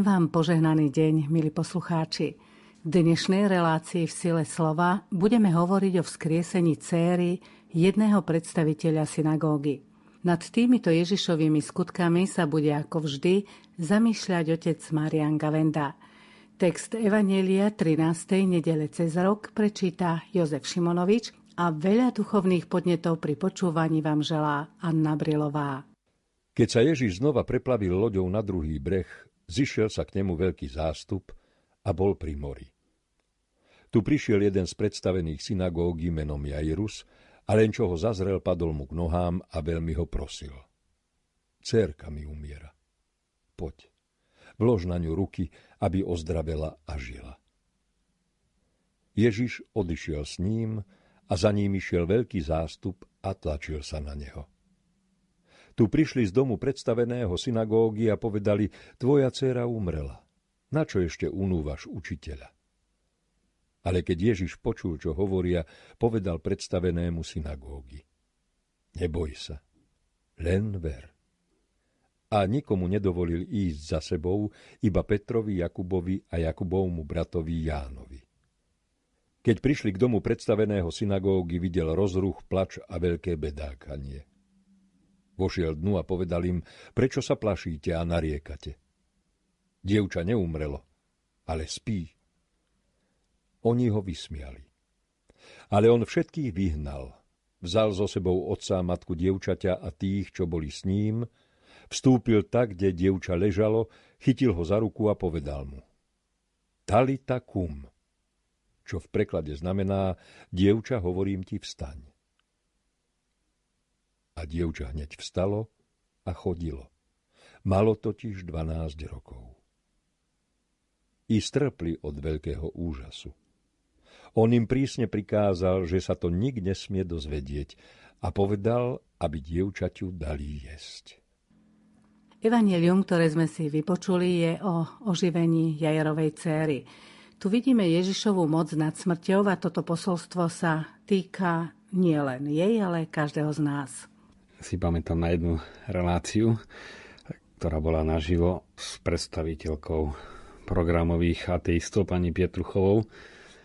Prajem vám požehnaný deň, milí poslucháči. V dnešnej relácii v sile slova budeme hovoriť o vzkriesení céry jedného predstaviteľa synagógy. Nad týmito Ježišovými skutkami sa bude ako vždy zamýšľať otec Marian Gavenda. Text Evanielia 13. nedele cez rok prečíta Jozef Šimonovič a veľa duchovných podnetov pri počúvaní vám želá Anna Brilová. Keď sa Ježiš znova preplavil loďou na druhý breh, zišiel sa k nemu veľký zástup a bol pri mori. Tu prišiel jeden z predstavených synagógy menom Jairus a len čo ho zazrel, padol mu k nohám a veľmi ho prosil. Cérka mi umiera. Poď, vlož na ňu ruky, aby ozdravela a žila. Ježiš odišiel s ním a za ním išiel veľký zástup a tlačil sa na neho. Tu prišli z domu predstaveného synagógy a povedali, tvoja dcéra umrela. Na čo ešte unúvaš učiteľa? Ale keď Ježiš počul, čo hovoria, povedal predstavenému synagógy. Neboj sa, len ver. A nikomu nedovolil ísť za sebou, iba Petrovi, Jakubovi a Jakubovmu bratovi Jánovi. Keď prišli k domu predstaveného synagógy, videl rozruch, plač a veľké bedákanie. Vošiel dnu a povedal im, prečo sa plašíte a nariekate. Dievča neumrelo, ale spí. Oni ho vysmiali. Ale on všetkých vyhnal. Vzal so sebou otca a matku dievčaťa a tých, čo boli s ním, vstúpil tak, kde dievča ležalo, chytil ho za ruku a povedal mu. Talita kum, čo v preklade znamená, dievča, hovorím ti, vstaň. A dievča hneď vstalo a chodilo. Malo totiž 12 rokov. I strpli od veľkého úžasu. On im prísne prikázal, že sa to nik nesmie dozvedieť a povedal, aby dievčaťu dali jesť. Evangelium, ktoré sme si vypočuli, je o oživení Jajerovej céry. Tu vidíme Ježišovú moc nad smrťou a toto posolstvo sa týka nielen jej, ale každého z nás si pamätám na jednu reláciu, ktorá bola naživo s predstaviteľkou programových ateistov pani Pietruchovou,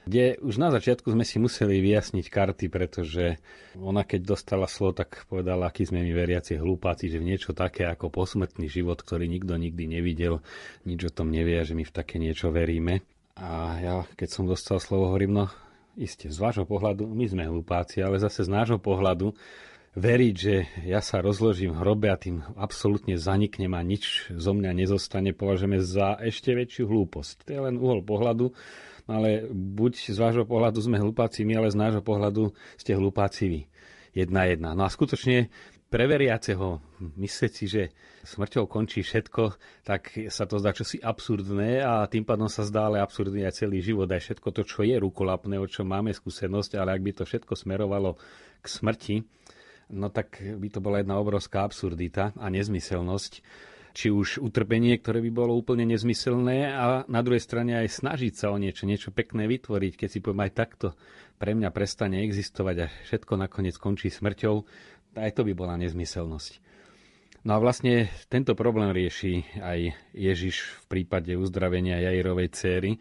kde už na začiatku sme si museli vyjasniť karty, pretože ona keď dostala slovo, tak povedala, aký sme my veriaci hlupáci, že v niečo také ako posmrtný život, ktorý nikto nikdy nevidel, nič o tom nevie, že my v také niečo veríme. A ja, keď som dostal slovo, hovorím, no iste, z vášho pohľadu my sme hlupáci, ale zase z nášho pohľadu veriť, že ja sa rozložím v hrobe a tým absolútne zaniknem a nič zo mňa nezostane, považujeme za ešte väčšiu hlúposť. To je len uhol pohľadu, ale buď z vášho pohľadu sme hlupáci my, ale z nášho pohľadu ste hlupáci vy. Jedna jedna. No a skutočne pre veriaceho myslieť si, že smrťou končí všetko, tak sa to zdá čosi absurdné a tým pádom sa zdá ale absurdný aj celý život, aj všetko to, čo je rukolapné, o čom máme skúsenosť, ale ak by to všetko smerovalo k smrti, no tak by to bola jedna obrovská absurdita a nezmyselnosť. Či už utrpenie, ktoré by bolo úplne nezmyselné a na druhej strane aj snažiť sa o niečo, niečo pekné vytvoriť, keď si poviem aj takto pre mňa prestane existovať a všetko nakoniec končí smrťou, aj to by bola nezmyselnosť. No a vlastne tento problém rieši aj Ježiš v prípade uzdravenia Jairovej céry.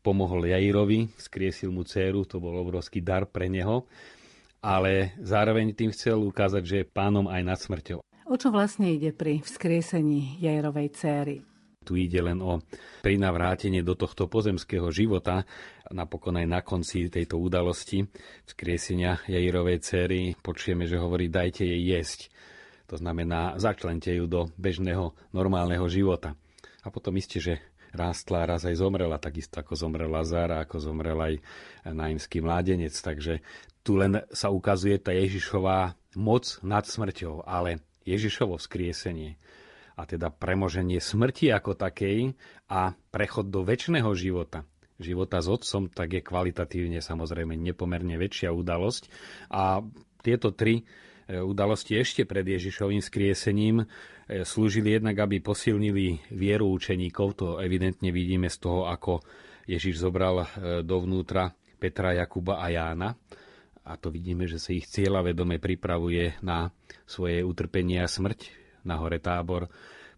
Pomohol Jairovi, skriesil mu céru, to bol obrovský dar pre neho ale zároveň tým chcel ukázať, že je pánom aj nad smrťou. O čo vlastne ide pri vzkriesení Jajrovej céry? Tu ide len o prinavrátenie do tohto pozemského života. Napokon aj na konci tejto udalosti vzkriesenia Jairovej céry počujeme, že hovorí dajte jej jesť. To znamená, začlente ju do bežného, normálneho života. A potom isté, že rástla, raz aj zomrela, takisto ako zomrel Lazar, ako zomrel aj naimský mládenec. Takže tu len sa ukazuje tá Ježišová moc nad smrťou, ale Ježišovo vzkriesenie a teda premoženie smrti ako takej a prechod do väčšného života, života s otcom, tak je kvalitatívne samozrejme nepomerne väčšia udalosť. A tieto tri e, udalosti ešte pred Ježišovým skriesením e, slúžili jednak, aby posilnili vieru učeníkov. To evidentne vidíme z toho, ako Ježiš zobral e, dovnútra Petra, Jakuba a Jána a to vidíme, že sa ich cieľa vedome pripravuje na svoje utrpenie a smrť na hore tábor.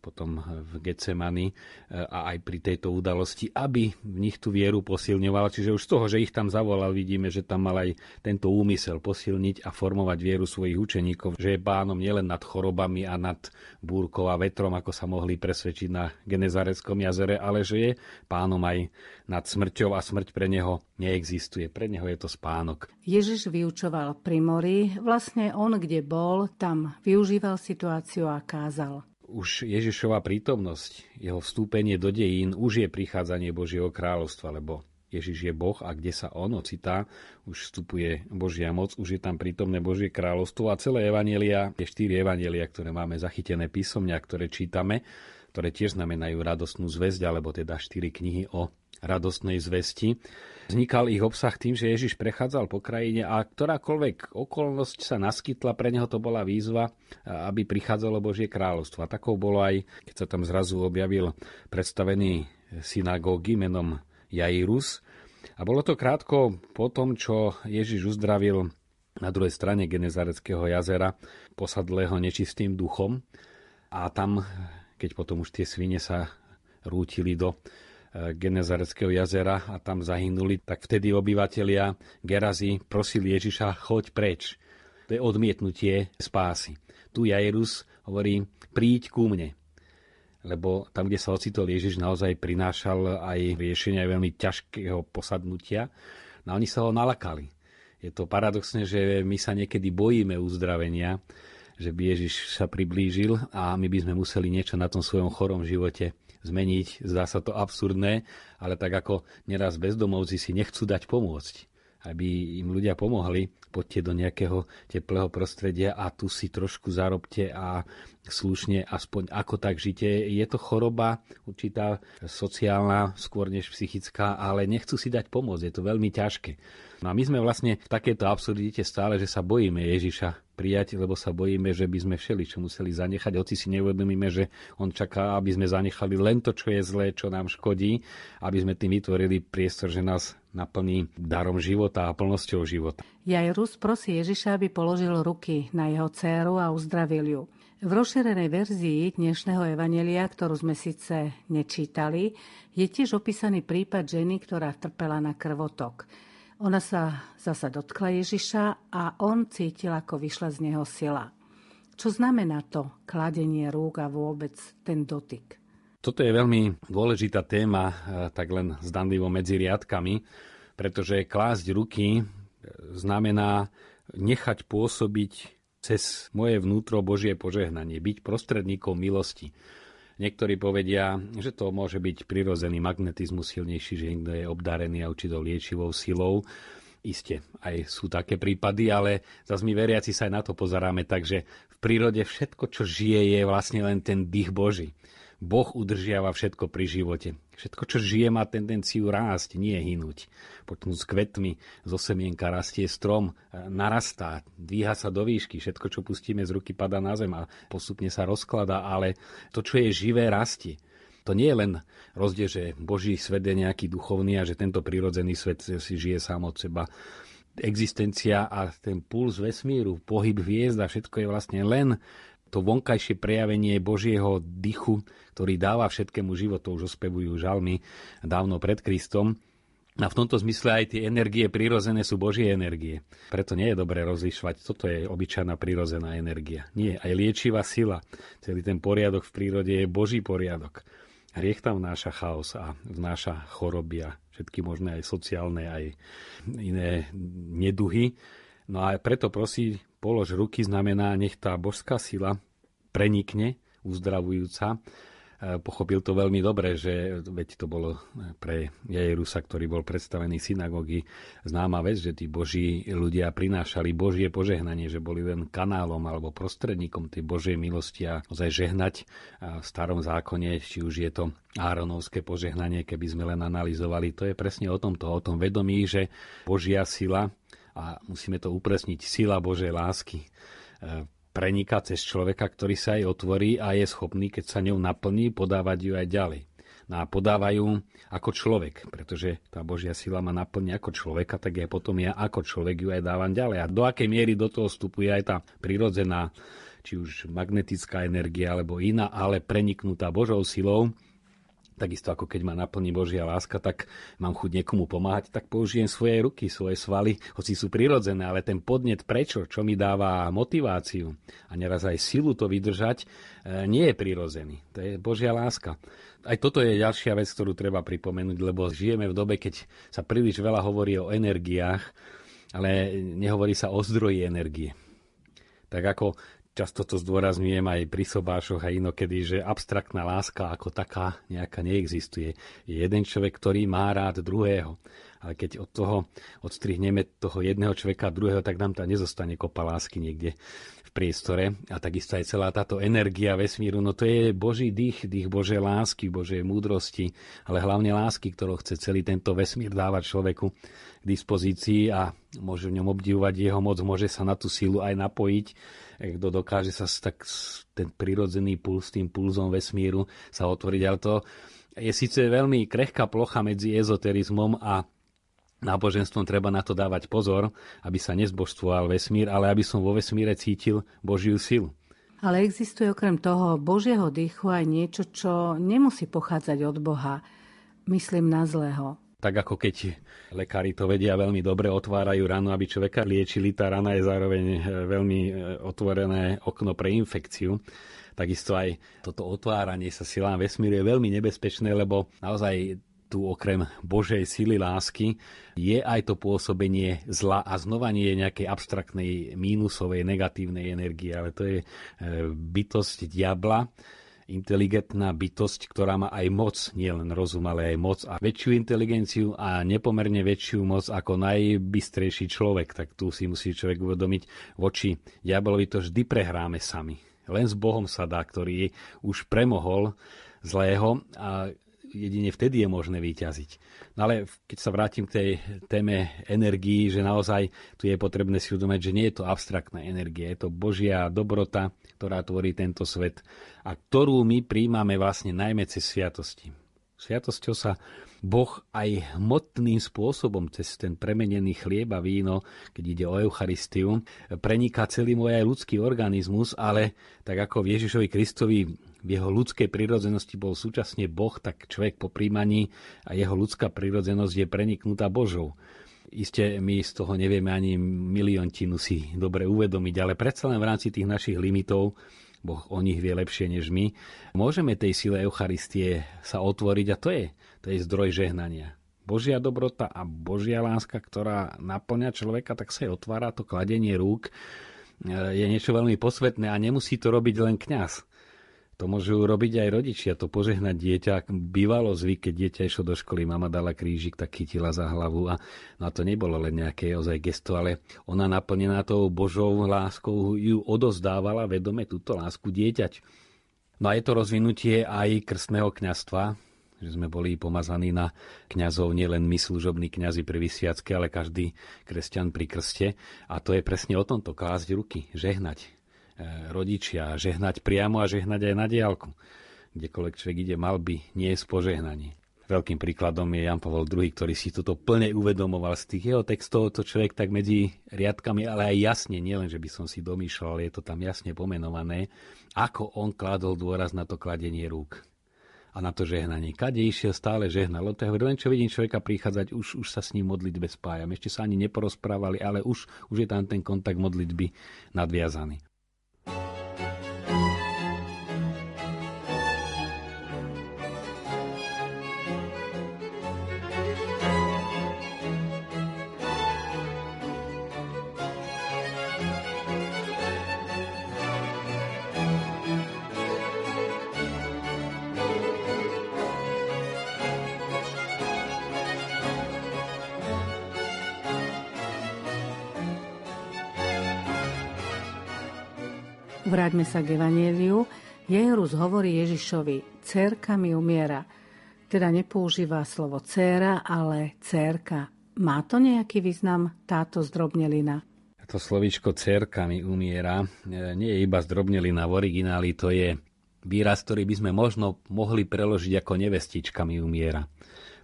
Potom v Getsemani a aj pri tejto udalosti, aby v nich tú vieru posilňoval. Čiže už z toho, že ich tam zavolal, vidíme, že tam mal aj tento úmysel posilniť a formovať vieru svojich učeníkov, že je pánom nielen nad chorobami a nad búrkou a vetrom, ako sa mohli presvedčiť na Genezareckom jazere, ale že je pánom aj nad smrťou a smrť pre neho neexistuje. Pre neho je to spánok. Ježiš vyučoval pri mori. Vlastne on, kde bol, tam využíval situáciu a kázal už Ježišova prítomnosť, jeho vstúpenie do dejín, už je prichádzanie Božieho kráľovstva, lebo Ježiš je Boh a kde sa on ocitá, už vstupuje Božia moc, už je tam prítomné Božie kráľovstvo a celé evanielia, tie štyri evanielia, ktoré máme zachytené písomne a ktoré čítame, ktoré tiež znamenajú radostnú zväzť, alebo teda štyri knihy o radostnej zvesti. Vznikal ich obsah tým, že Ježiš prechádzal po krajine a ktorákoľvek okolnosť sa naskytla, pre neho to bola výzva, aby prichádzalo Božie kráľovstvo. A takou bolo aj, keď sa tam zrazu objavil predstavený synagógy menom Jairus. A bolo to krátko po tom, čo Ježiš uzdravil na druhej strane Genezareckého jazera posadlého nečistým duchom. A tam, keď potom už tie svine sa rútili do Genezareckého jazera a tam zahynuli, tak vtedy obyvatelia Gerazy prosili Ježiša, choď preč. To je odmietnutie spásy. Tu Jairus hovorí, príď ku mne. Lebo tam, kde sa ocitol Ježiš, naozaj prinášal aj riešenia veľmi ťažkého posadnutia. No oni sa ho nalakali. Je to paradoxné, že my sa niekedy bojíme uzdravenia, že by Ježiš sa priblížil a my by sme museli niečo na tom svojom chorom živote zmeniť. Zdá sa to absurdné, ale tak ako neraz bezdomovci si nechcú dať pomôcť aby im ľudia pomohli, poďte do nejakého teplého prostredia a tu si trošku zarobte a slušne aspoň ako tak žite. Je to choroba určitá sociálna, skôr než psychická, ale nechcú si dať pomôcť. Je to veľmi ťažké. No a my sme vlastne v takéto absurdite stále, že sa bojíme Ježiša prijať, lebo sa bojíme, že by sme všeli čo museli zanechať, hoci si neuvedomíme, že on čaká, aby sme zanechali len to, čo je zlé, čo nám škodí, aby sme tým vytvorili priestor, že nás naplní darom života a plnosťou života. Jairus prosí Ježiša, aby položil ruky na jeho dceru a uzdravil ju. V rozšírenej verzii dnešného evanelia, ktorú sme síce nečítali, je tiež opísaný prípad ženy, ktorá trpela na krvotok. Ona sa zasa dotkla Ježiša a on cítil, ako vyšla z neho sila. Čo znamená to kladenie rúk a vôbec ten dotyk? Toto je veľmi dôležitá téma, e, tak len zdanlivo medzi riadkami, pretože klásť ruky e, znamená nechať pôsobiť cez moje vnútro Božie požehnanie, byť prostredníkom milosti. Niektorí povedia, že to môže byť prirodzený magnetizmus silnejší, že niekto je obdarený určitou liečivou silou. Isté, aj sú také prípady, ale zase my veriaci sa aj na to pozeráme tak, že v prírode všetko, čo žije, je vlastne len ten dých Boží. Boh udržiava všetko pri živote. Všetko, čo žije, má tendenciu rásť, nie hynúť. Potom s kvetmi, zo semienka rastie strom, e, narastá, dvíha sa do výšky, všetko, čo pustíme z ruky, padá na zem a postupne sa rozkladá, ale to, čo je živé, rastie. To nie je len rozdiel, že Boží svet je nejaký duchovný a že tento prírodzený svet si žije sám od seba. Existencia a ten puls vesmíru, pohyb hviezd a všetko je vlastne len to vonkajšie prejavenie Božieho dychu, ktorý dáva všetkému život, to už ospevujú žalmy dávno pred Kristom. A v tomto zmysle aj tie energie prirozené sú Božie energie. Preto nie je dobré rozlišovať, toto je obyčajná prirozená energia. Nie, aj liečivá sila. Celý ten poriadok v prírode je Boží poriadok. Hriech tam vnáša chaos a vnáša choroby a všetky možné aj sociálne, aj iné neduhy. No a preto prosí, polož ruky znamená, nech tá božská sila prenikne, uzdravujúca. E, pochopil to veľmi dobre, že veď to bolo pre Jajerusa, ktorý bol predstavený synagógy, známa vec, že tí boží ľudia prinášali Božie požehnanie, že boli len kanálom alebo prostredníkom tej Božej milosti a ozaj žehnať v starom zákone, či už je to Áronovské požehnanie, keby sme len analyzovali, to je presne o tomto, o tom vedomí, že Božia sila a musíme to upresniť, sila Božej lásky e, preniká cez človeka, ktorý sa jej otvorí a je schopný, keď sa ňou naplní, podávať ju aj ďalej. No a podávajú ako človek, pretože tá Božia sila ma naplní ako človeka, tak aj potom ja ako človek ju aj dávam ďalej. A do akej miery do toho vstupuje aj tá prirodzená či už magnetická energia alebo iná, ale preniknutá Božou silou, Takisto ako keď ma naplní Božia láska, tak mám chuť niekomu pomáhať, tak použijem svoje ruky, svoje svaly, hoci sú prirodzené, ale ten podnet prečo, čo mi dáva motiváciu a neraz aj silu to vydržať, e, nie je prirodzený. To je Božia láska. Aj toto je ďalšia vec, ktorú treba pripomenúť, lebo žijeme v dobe, keď sa príliš veľa hovorí o energiách, ale nehovorí sa o zdroji energie. Tak ako často to zdôrazňujem aj pri sobášoch a inokedy, že abstraktná láska ako taká nejaká neexistuje. Je jeden človek, ktorý má rád druhého. Ale keď od toho odstrihneme toho jedného človeka druhého, tak nám tam nezostane kopa lásky niekde priestore. A takisto aj celá táto energia vesmíru, no to je Boží dých, dých Božej lásky, Božej múdrosti, ale hlavne lásky, ktorú chce celý tento vesmír dávať človeku k dispozícii a môže v ňom obdivovať jeho moc, môže sa na tú silu aj napojiť kto dokáže sa tak ten prirodzený puls tým pulzom vesmíru sa otvoriť, ale to je síce veľmi krehká plocha medzi ezoterizmom a náboženstvom treba na to dávať pozor, aby sa nezbožstvoval vesmír, ale aby som vo vesmíre cítil Božiu silu. Ale existuje okrem toho Božieho dýchu aj niečo, čo nemusí pochádzať od Boha. Myslím na zlého tak ako keď lekári to vedia veľmi dobre, otvárajú ranu, aby človeka liečili, tá rana je zároveň eh, veľmi eh, otvorené okno pre infekciu. Takisto aj toto otváranie sa silám vesmíru je veľmi nebezpečné, lebo naozaj tu okrem Božej sily lásky je aj to pôsobenie zla a znova nie je nejakej abstraktnej mínusovej negatívnej energie, ale to je eh, bytosť diabla, inteligentná bytosť, ktorá má aj moc, nielen rozum, ale aj moc a väčšiu inteligenciu a nepomerne väčšiu moc ako najbystrejší človek. Tak tu si musí človek uvedomiť, voči diabolovi to vždy prehráme sami. Len s Bohom sa dá, ktorý už premohol zlého jedine vtedy je možné vyťaziť. No ale keď sa vrátim k tej téme energii, že naozaj tu je potrebné si uvedomiť, že nie je to abstraktná energia, je to Božia dobrota, ktorá tvorí tento svet a ktorú my príjmame vlastne najmä cez sviatosti. Sviatosťou sa Boh aj hmotným spôsobom cez ten premenený chlieb a víno, keď ide o Eucharistiu, preniká celý môj aj ľudský organizmus, ale tak ako v Ježišovi Kristovi v jeho ľudskej prírodzenosti bol súčasne Boh, tak človek po príjmaní a jeho ľudská prírodzenosť je preniknutá Božou. Isté my z toho nevieme ani miliontinu si dobre uvedomiť, ale predsa len v rámci tých našich limitov Boh o nich vie lepšie než my. Môžeme tej sile Eucharistie sa otvoriť a to je, to je zdroj žehnania. Božia dobrota a Božia láska, ktorá naplňa človeka, tak sa jej otvára to kladenie rúk. Je niečo veľmi posvetné a nemusí to robiť len kňaz. To môžu robiť aj rodičia, to požehnať dieťa. Bývalo zvyk, keď dieťa išlo do školy, mama dala krížik, tak chytila za hlavu a na to nebolo len nejaké ozaj gesto, ale ona naplnená tou Božou láskou ju odozdávala vedome túto lásku dieťať. No a je to rozvinutie aj krstného kňastva, že sme boli pomazaní na kňazov, nielen my služobní kňazi pri vysviacke, ale každý kresťan pri krste. A to je presne o tomto, klásť ruky, žehnať rodičia, žehnať priamo a žehnať aj na diálku. Kdekoľvek človek ide, mal by nie z požehnanie. Veľkým príkladom je Jan Pavel II, ktorý si toto plne uvedomoval z tých jeho textov, to človek tak medzi riadkami, ale aj jasne, nielen, že by som si domýšľal, ale je to tam jasne pomenované, ako on kladol dôraz na to kladenie rúk a na to žehnanie. Kade išiel, stále žehnal. To je len čo vidím človeka prichádzať, už, už sa s ním modlitbe spájam. Ešte sa ani neporozprávali, ale už, už je tam ten kontakt modlitby nadviazaný. Vráťme sa k Evangeliu. Jerus hovorí Ježišovi, cerka mi umiera. Teda nepoužíva slovo céra, ale cérka. Má to nejaký význam táto zdrobnelina? To slovíčko cerka mi umiera e, nie je iba zdrobnelina v origináli, to je výraz, ktorý by sme možno mohli preložiť ako nevestička mi umiera.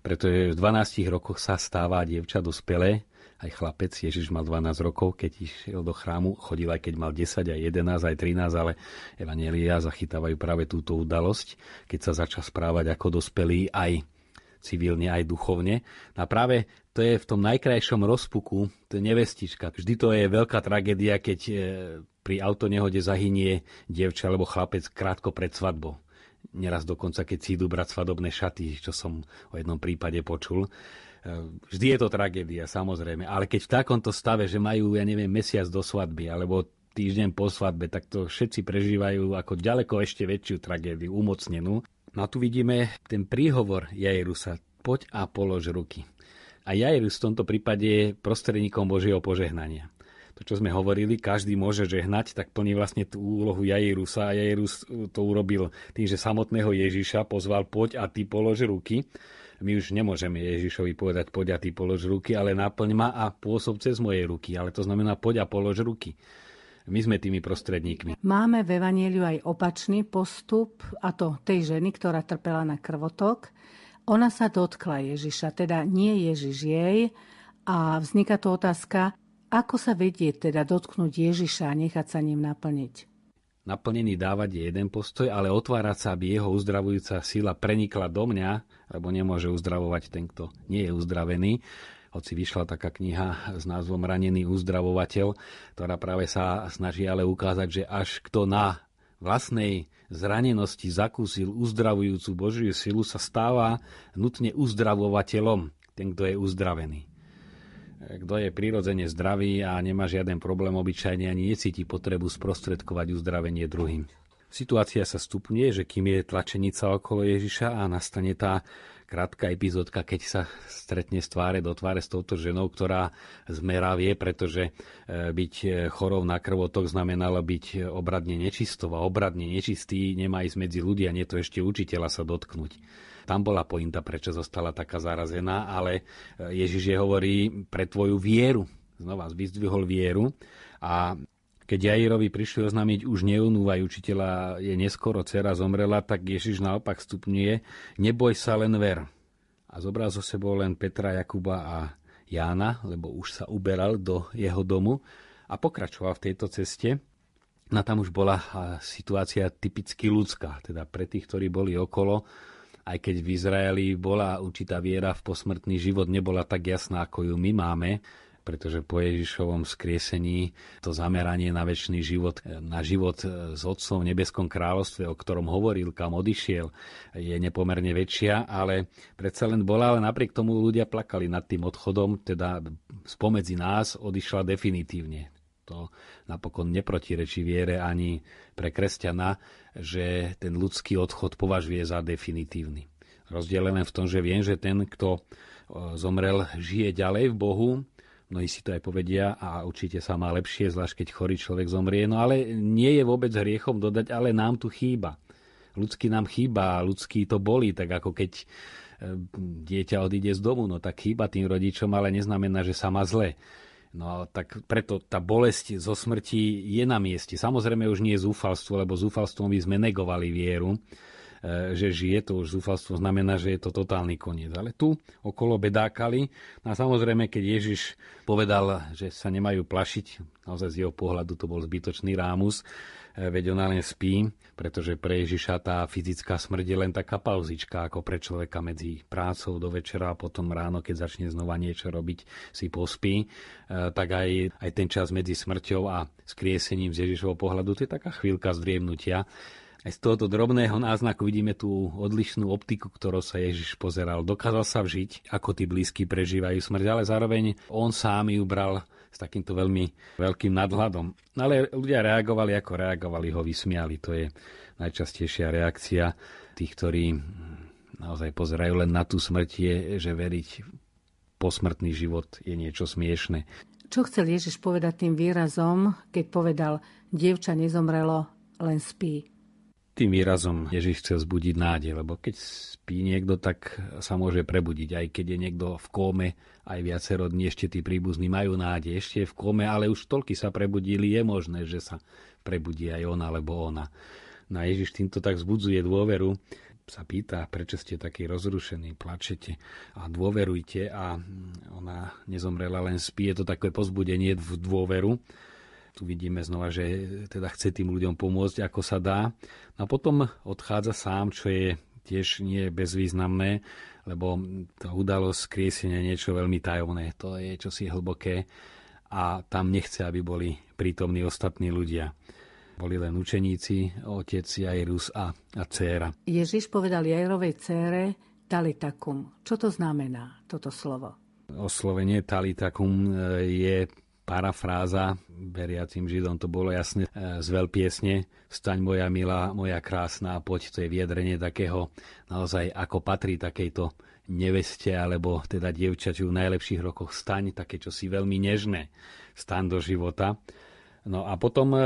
Pretože v 12 rokoch sa stáva dievča dospelé aj chlapec, Ježiš mal 12 rokov, keď išiel do chrámu, chodil aj keď mal 10, aj 11, aj 13, ale Evanielia zachytávajú práve túto udalosť, keď sa začal správať ako dospelý aj civilne, aj duchovne. A práve to je v tom najkrajšom rozpuku, to je nevestička. Vždy to je veľká tragédia, keď e, pri autonehode zahynie dievča alebo chlapec krátko pred svadbou. Neraz dokonca, keď si idú brať svadobné šaty, čo som o jednom prípade počul. Vždy je to tragédia, samozrejme. Ale keď v takomto stave, že majú, ja neviem, mesiac do svadby, alebo týždeň po svadbe, tak to všetci prežívajú ako ďaleko ešte väčšiu tragédiu, umocnenú. No a tu vidíme ten príhovor Jairusa. Poď a polož ruky. A Jairus v tomto prípade je prostredníkom Božieho požehnania. To, čo sme hovorili, každý môže žehnať, tak plní vlastne tú úlohu Jairusa a Jairus to urobil tým, že samotného Ježiša pozval poď a ty polož ruky. My už nemôžeme Ježišovi povedať poď a ty polož ruky, ale naplň ma a pôsob cez moje ruky. Ale to znamená poď a polož ruky. My sme tými prostredníkmi. Máme v Evanieliu aj opačný postup, a to tej ženy, ktorá trpela na krvotok. Ona sa dotkla Ježiša, teda nie Ježiš jej. A vzniká tu otázka, ako sa vedie teda dotknúť Ježiša a nechať sa ním naplniť? Naplnený dávať je jeden postoj, ale otvárať sa, aby jeho uzdravujúca sila prenikla do mňa, lebo nemôže uzdravovať ten, kto nie je uzdravený. Hoci vyšla taká kniha s názvom Ranený uzdravovateľ, ktorá práve sa snaží ale ukázať, že až kto na vlastnej zranenosti zakúsil uzdravujúcu Božiu silu, sa stáva nutne uzdravovateľom, ten, kto je uzdravený. Kto je prirodzene zdravý a nemá žiaden problém obyčajne ani necíti potrebu sprostredkovať uzdravenie druhým. Situácia sa stupňuje, že kým je tlačenica okolo Ježiša a nastane tá krátka epizódka, keď sa stretne z tváre do tváre s touto ženou, ktorá zmeravie, pretože e, byť e, chorou na krvotok znamenalo byť obradne nečistou a obradne nečistý nemá ísť medzi ľudia, nie to ešte učiteľa sa dotknúť. Tam bola pointa, prečo zostala taká zarazená, ale e, Ježiš je hovorí pre tvoju vieru. Znova vyzdvihol vieru a keď Jairovi prišli oznámiť už neunúvaj učiteľa, je neskoro, dcera zomrela, tak Ježiš naopak stupňuje, neboj sa, len ver. A zobral zo sebou len Petra, Jakuba a Jána, lebo už sa uberal do jeho domu a pokračoval v tejto ceste. No tam už bola situácia typicky ľudská, teda pre tých, ktorí boli okolo, aj keď v Izraeli bola určitá viera v posmrtný život, nebola tak jasná, ako ju my máme, pretože po Ježišovom skriesení to zameranie na väčší život, na život s Otcom v nebeskom kráľovstve, o ktorom hovoril, kam odišiel, je nepomerne väčšia, ale predsa len bola, ale napriek tomu ľudia plakali nad tým odchodom, teda spomedzi nás odišla definitívne. To napokon neprotirečí viere ani pre kresťana, že ten ľudský odchod považuje za definitívny. Rozdiel len v tom, že viem, že ten, kto zomrel, žije ďalej v Bohu, Mnohí si to aj povedia a určite sa má lepšie, zvlášť keď chorý človek zomrie. No ale nie je vôbec hriechom dodať, ale nám tu chýba. Ľudský nám chýba, ľudský to bolí, tak ako keď e, dieťa odíde z domu, no tak chýba tým rodičom, ale neznamená, že sa má zle. No tak preto tá bolesť zo smrti je na mieste. Samozrejme už nie je zúfalstvo, lebo zúfalstvom by sme negovali vieru, že žije, to už zúfalstvo znamená, že je to totálny koniec. Ale tu okolo bedákali. No a samozrejme, keď Ježiš povedal, že sa nemajú plašiť, naozaj z jeho pohľadu to bol zbytočný rámus, e, veď ona len spí, pretože pre Ježiša tá fyzická smrť je len taká pauzička, ako pre človeka medzi prácou do večera a potom ráno, keď začne znova niečo robiť, si pospí, e, tak aj, aj ten čas medzi smrťou a skriesením z Ježišovho pohľadu, to je taká chvíľka zdriemnutia. Aj z tohoto drobného náznaku vidíme tú odlišnú optiku, ktorou sa Ježiš pozeral. Dokázal sa vžiť, ako tí blízky prežívajú smrť, ale zároveň on sám ju bral s takýmto veľmi veľkým nadhľadom. Ale ľudia reagovali, ako reagovali, ho vysmiali. To je najčastejšia reakcia tých, ktorí naozaj pozerajú len na tú smrť, je, že veriť posmrtný život je niečo smiešne. Čo chcel Ježiš povedať tým výrazom, keď povedal, dievča nezomrelo, len spí? Tým výrazom Ježiš chcel zbudiť nádej, lebo keď spí niekto, tak sa môže prebudiť. Aj keď je niekto v kóme, aj viacero dní ešte tí príbuzní majú nádej. Ešte je v kóme, ale už toľky sa prebudili, je možné, že sa prebudí aj ona alebo ona. No a Ježiš týmto tak zbudzuje dôveru. sa pýta, prečo ste takí rozrušení, plačete a dôverujte a ona nezomrela, len spí. Je to také pozbudenie v dôveru. Tu vidíme znova, že teda chce tým ľuďom pomôcť, ako sa dá. No a potom odchádza sám, čo je tiež nie bezvýznamné, lebo tá udalosť skriesenia je niečo veľmi tajomné. To je čosi hlboké a tam nechce, aby boli prítomní ostatní ľudia. Boli len učeníci, otec Jairus a, a dcéra. Ježiš povedal Jairovej dcére talitakum. Čo to znamená, toto slovo? Oslovenie talitakum je parafráza, veriacim Židom to bolo jasne e, z veľpiesne, Vstaň moja milá, moja krásna, poď, to je viedrenie takého, naozaj ako patrí takejto neveste, alebo teda dievčaťu v najlepších rokoch, staň, také čo si veľmi nežné, staň do života. No a potom e,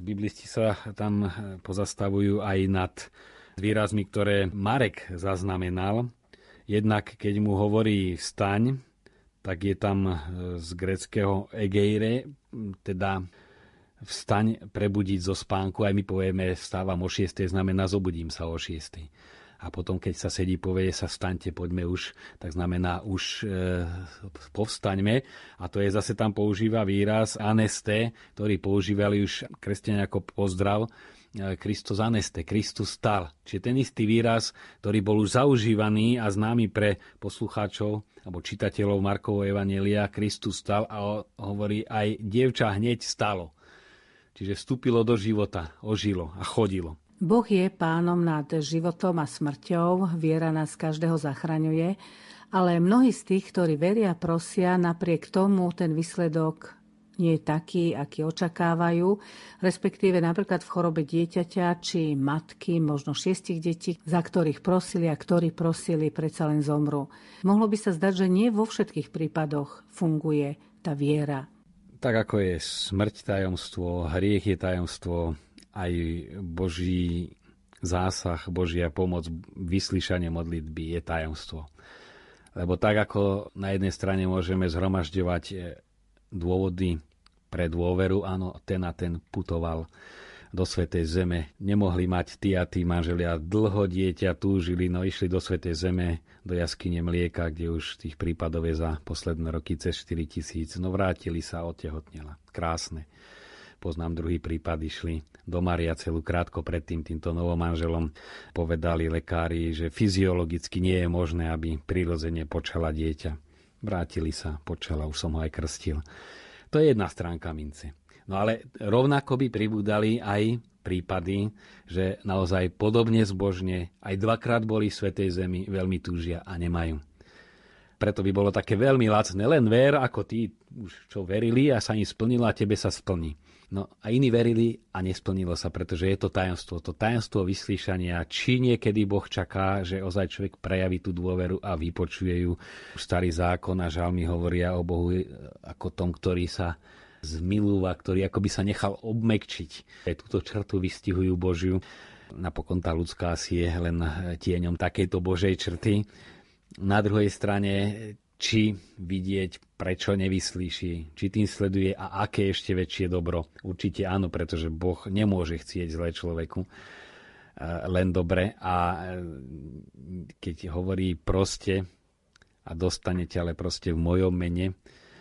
biblisti sa tam e, pozastavujú aj nad výrazmi, ktoré Marek zaznamenal. Jednak, keď mu hovorí vstaň, tak je tam e, z greckého egeire, teda vstaň prebudiť zo spánku. Aj my povieme, vstávam o 6, znamená zobudím sa o 6 a potom, keď sa sedí, povie sa vstaňte, poďme už, tak znamená už e, povstaňme. A to je zase tam používa výraz aneste, ktorý používali už kresťania ako pozdrav. E, Kristus aneste, Kristus stal. Čiže ten istý výraz, ktorý bol už zaužívaný a známy pre poslucháčov alebo čitateľov Markovho Evanelia, Kristus stal a hovorí aj dievča hneď stalo. Čiže vstúpilo do života, ožilo a chodilo. Boh je pánom nad životom a smrťou, viera nás každého zachraňuje, ale mnohí z tých, ktorí veria, prosia, napriek tomu ten výsledok nie je taký, aký očakávajú, respektíve napríklad v chorobe dieťaťa či matky, možno šiestich detí, za ktorých prosili a ktorí prosili, predsa len zomru. Mohlo by sa zdať, že nie vo všetkých prípadoch funguje tá viera. Tak ako je smrť tajomstvo, hriech je tajomstvo, aj Boží zásah, Božia pomoc, vyslyšanie modlitby je tajomstvo. Lebo tak, ako na jednej strane môžeme zhromažďovať dôvody pre dôveru, áno, ten a ten putoval do Svetej Zeme. Nemohli mať tí a tí manželia dlho dieťa, túžili, no išli do Svetej Zeme, do jaskyne mlieka, kde už tých prípadov je za posledné roky cez 4 tisíc. No vrátili sa, otehotnila. Krásne. Poznám druhý prípad, išli do Maria celú krátko predtým týmto novomanželom. Povedali lekári, že fyziologicky nie je možné, aby prirodzene počala dieťa. Vrátili sa, počala, už som ho aj krstil. To je jedna stránka mince. No ale rovnako by pribúdali aj prípady, že naozaj podobne zbožne aj dvakrát boli v Svetej Zemi, veľmi túžia a nemajú. Preto by bolo také veľmi lacné, len ver, ako tí už čo verili a sa im splnilo a tebe sa splní. No a iní verili a nesplnilo sa, pretože je to tajomstvo. To tajomstvo vyslíšania, či niekedy Boh čaká, že ozaj človek prejaví tú dôveru a vypočuje ju. Starý zákon a žalmy hovoria o Bohu ako tom, ktorý sa zmilúva, ktorý akoby sa nechal obmekčiť. Aj túto črtu vystihujú Božiu. Napokon tá ľudská asi je len tieňom takejto Božej črty. Na druhej strane či vidieť, prečo nevyslíši, či tým sleduje a aké ešte väčšie dobro. Určite áno, pretože Boh nemôže chcieť zlé človeku e, len dobre a e, keď hovorí proste a dostanete ale proste v mojom mene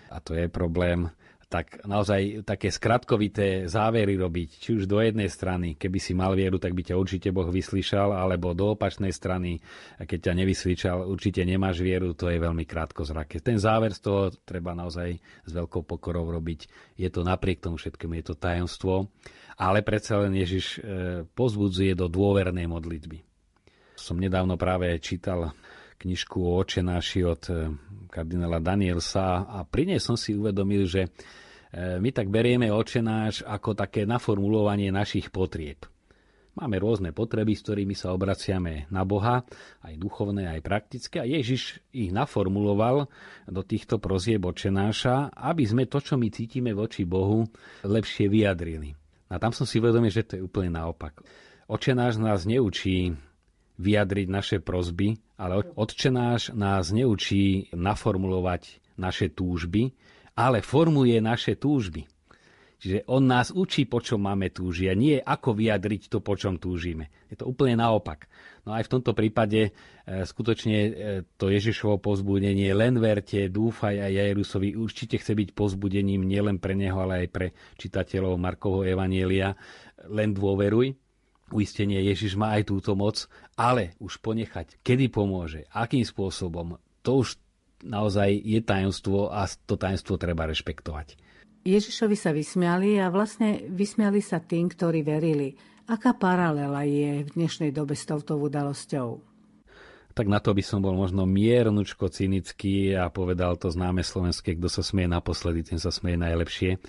a to je problém, tak naozaj také skratkovité závery robiť, či už do jednej strany, keby si mal vieru, tak by ťa určite Boh vyslyšal, alebo do opačnej strany, keď ťa nevyslyšal, určite nemáš vieru, to je veľmi krátko zrake. Ten záver z toho treba naozaj s veľkou pokorou robiť. Je to napriek tomu všetkému, je to tajomstvo, ale predsa len Ježiš e, pozbudzuje do dôvernej modlitby. Som nedávno práve čítal knižku o očenáši od e, kardinála Danielsa a pri nej som si uvedomil, že E, my tak berieme očenáš ako také naformulovanie našich potrieb. Máme rôzne potreby, s ktorými sa obraciame na Boha, aj duchovné, aj praktické. A Ježiš ich naformuloval do týchto prozieb očenáša, aby sme to, čo my cítime voči Bohu, lepšie vyjadrili. A tam som si uvedomil, že to je úplne naopak. Očenáš nás neučí vyjadriť naše prozby, ale odčenáš nás neučí naformulovať naše túžby, ale formuje naše túžby. Čiže on nás učí, po čom máme túžiť a nie ako vyjadriť to, po čom túžime. Je to úplne naopak. No aj v tomto prípade e, skutočne e, to Ježišovo pozbudenie len verte, dúfaj a Jajerusovi určite chce byť pozbudením nielen pre neho, ale aj pre čitateľov Markovho Evanielia. Len dôveruj, uistenie Ježiš má aj túto moc, ale už ponechať, kedy pomôže, akým spôsobom, to už naozaj je tajomstvo a to tajomstvo treba rešpektovať. Ježišovi sa vysmiali a vlastne vysmiali sa tým, ktorí verili. Aká paralela je v dnešnej dobe s touto udalosťou? Tak na to by som bol možno miernučko cynický a povedal to známe slovenské, kto sa smie naposledy, ten sa smie najlepšie.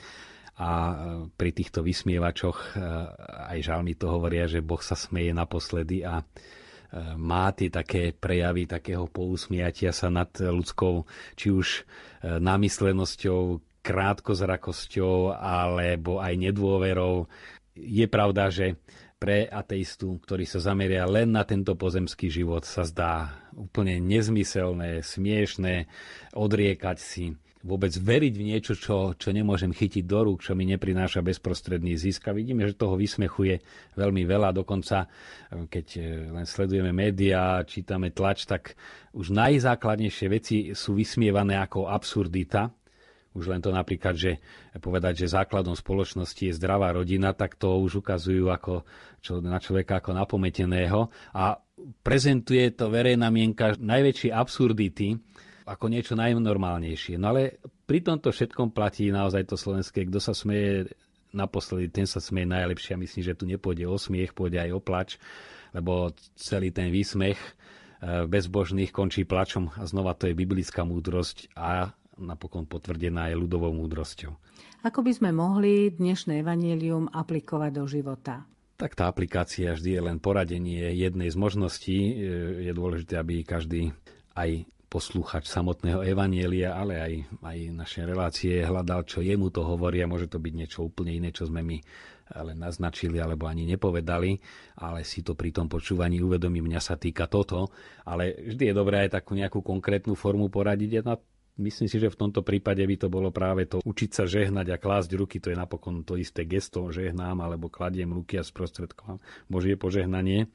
A e, pri týchto vysmievačoch e, aj žalmi to hovoria, že Boh sa smeje naposledy a e, má tie také prejavy takého pousmiatia sa nad ľudskou, či už námyslenosťou, krátkozrakosťou alebo aj nedôverou. Je pravda, že pre ateistu, ktorý sa zameria len na tento pozemský život, sa zdá úplne nezmyselné, smiešné odriekať si vôbec veriť v niečo, čo, čo nemôžem chytiť do rúk, čo mi neprináša bezprostredný zisk. A vidíme, že toho vysmechuje veľmi veľa. Dokonca, keď len sledujeme médiá, čítame tlač, tak už najzákladnejšie veci sú vysmievané ako absurdita. Už len to napríklad, že povedať, že základom spoločnosti je zdravá rodina, tak to už ukazujú ako, čo, na človeka ako napometeného a prezentuje to verejná mienka najväčšie absurdity ako niečo najnormálnejšie. No ale pri tomto všetkom platí naozaj to slovenské, kto sa smeje naposledy, ten sa smeje najlepšie. Myslím, že tu nepôjde o smiech, pôjde aj o plač, lebo celý ten výsmech eh, bezbožných končí plačom a znova to je biblická múdrosť a napokon potvrdená aj ľudovou múdrosťou. Ako by sme mohli dnešné evanílium aplikovať do života? Tak tá aplikácia vždy je len poradenie jednej z možností. Je dôležité, aby každý aj poslúchač samotného evanielia, ale aj, aj naše relácie hľadal, čo jemu to hovorí a môže to byť niečo úplne iné, čo sme my len naznačili alebo ani nepovedali, ale si to pri tom počúvaní uvedomí, mňa sa týka toto, ale vždy je dobré aj takú nejakú konkrétnu formu poradiť a Myslím si, že v tomto prípade by to bolo práve to učiť sa žehnať a klásť ruky, to je napokon to isté gesto, žehnám alebo kladiem ruky a sprostredkovám Božie požehnanie.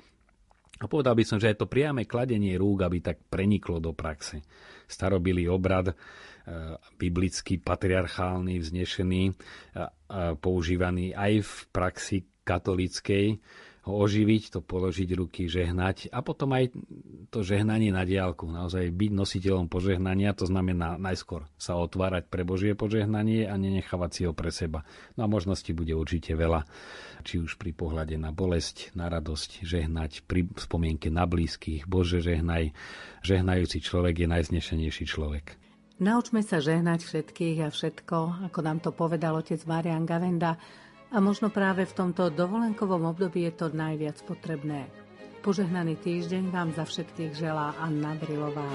A povedal by som, že aj to priame kladenie rúk, aby tak preniklo do praxe. Starobilý obrad, e, biblický, patriarchálny, vznešený, používaný aj v praxi katolíckej, ho oživiť, to položiť ruky, žehnať a potom aj to žehnanie na diálku. Naozaj byť nositeľom požehnania, to znamená najskôr sa otvárať pre Božie požehnanie a nenechávať si ho pre seba. No a možností bude určite veľa, či už pri pohľade na bolesť, na radosť, žehnať, pri spomienke na blízkych, Bože žehnaj. Žehnajúci človek je najznešenejší človek. Naučme sa žehnať všetkých a všetko, ako nám to povedal otec Marian Gavenda, a možno práve v tomto dovolenkovom období je to najviac potrebné. Požehnaný týždeň vám za všetkých želá Anna Brilová.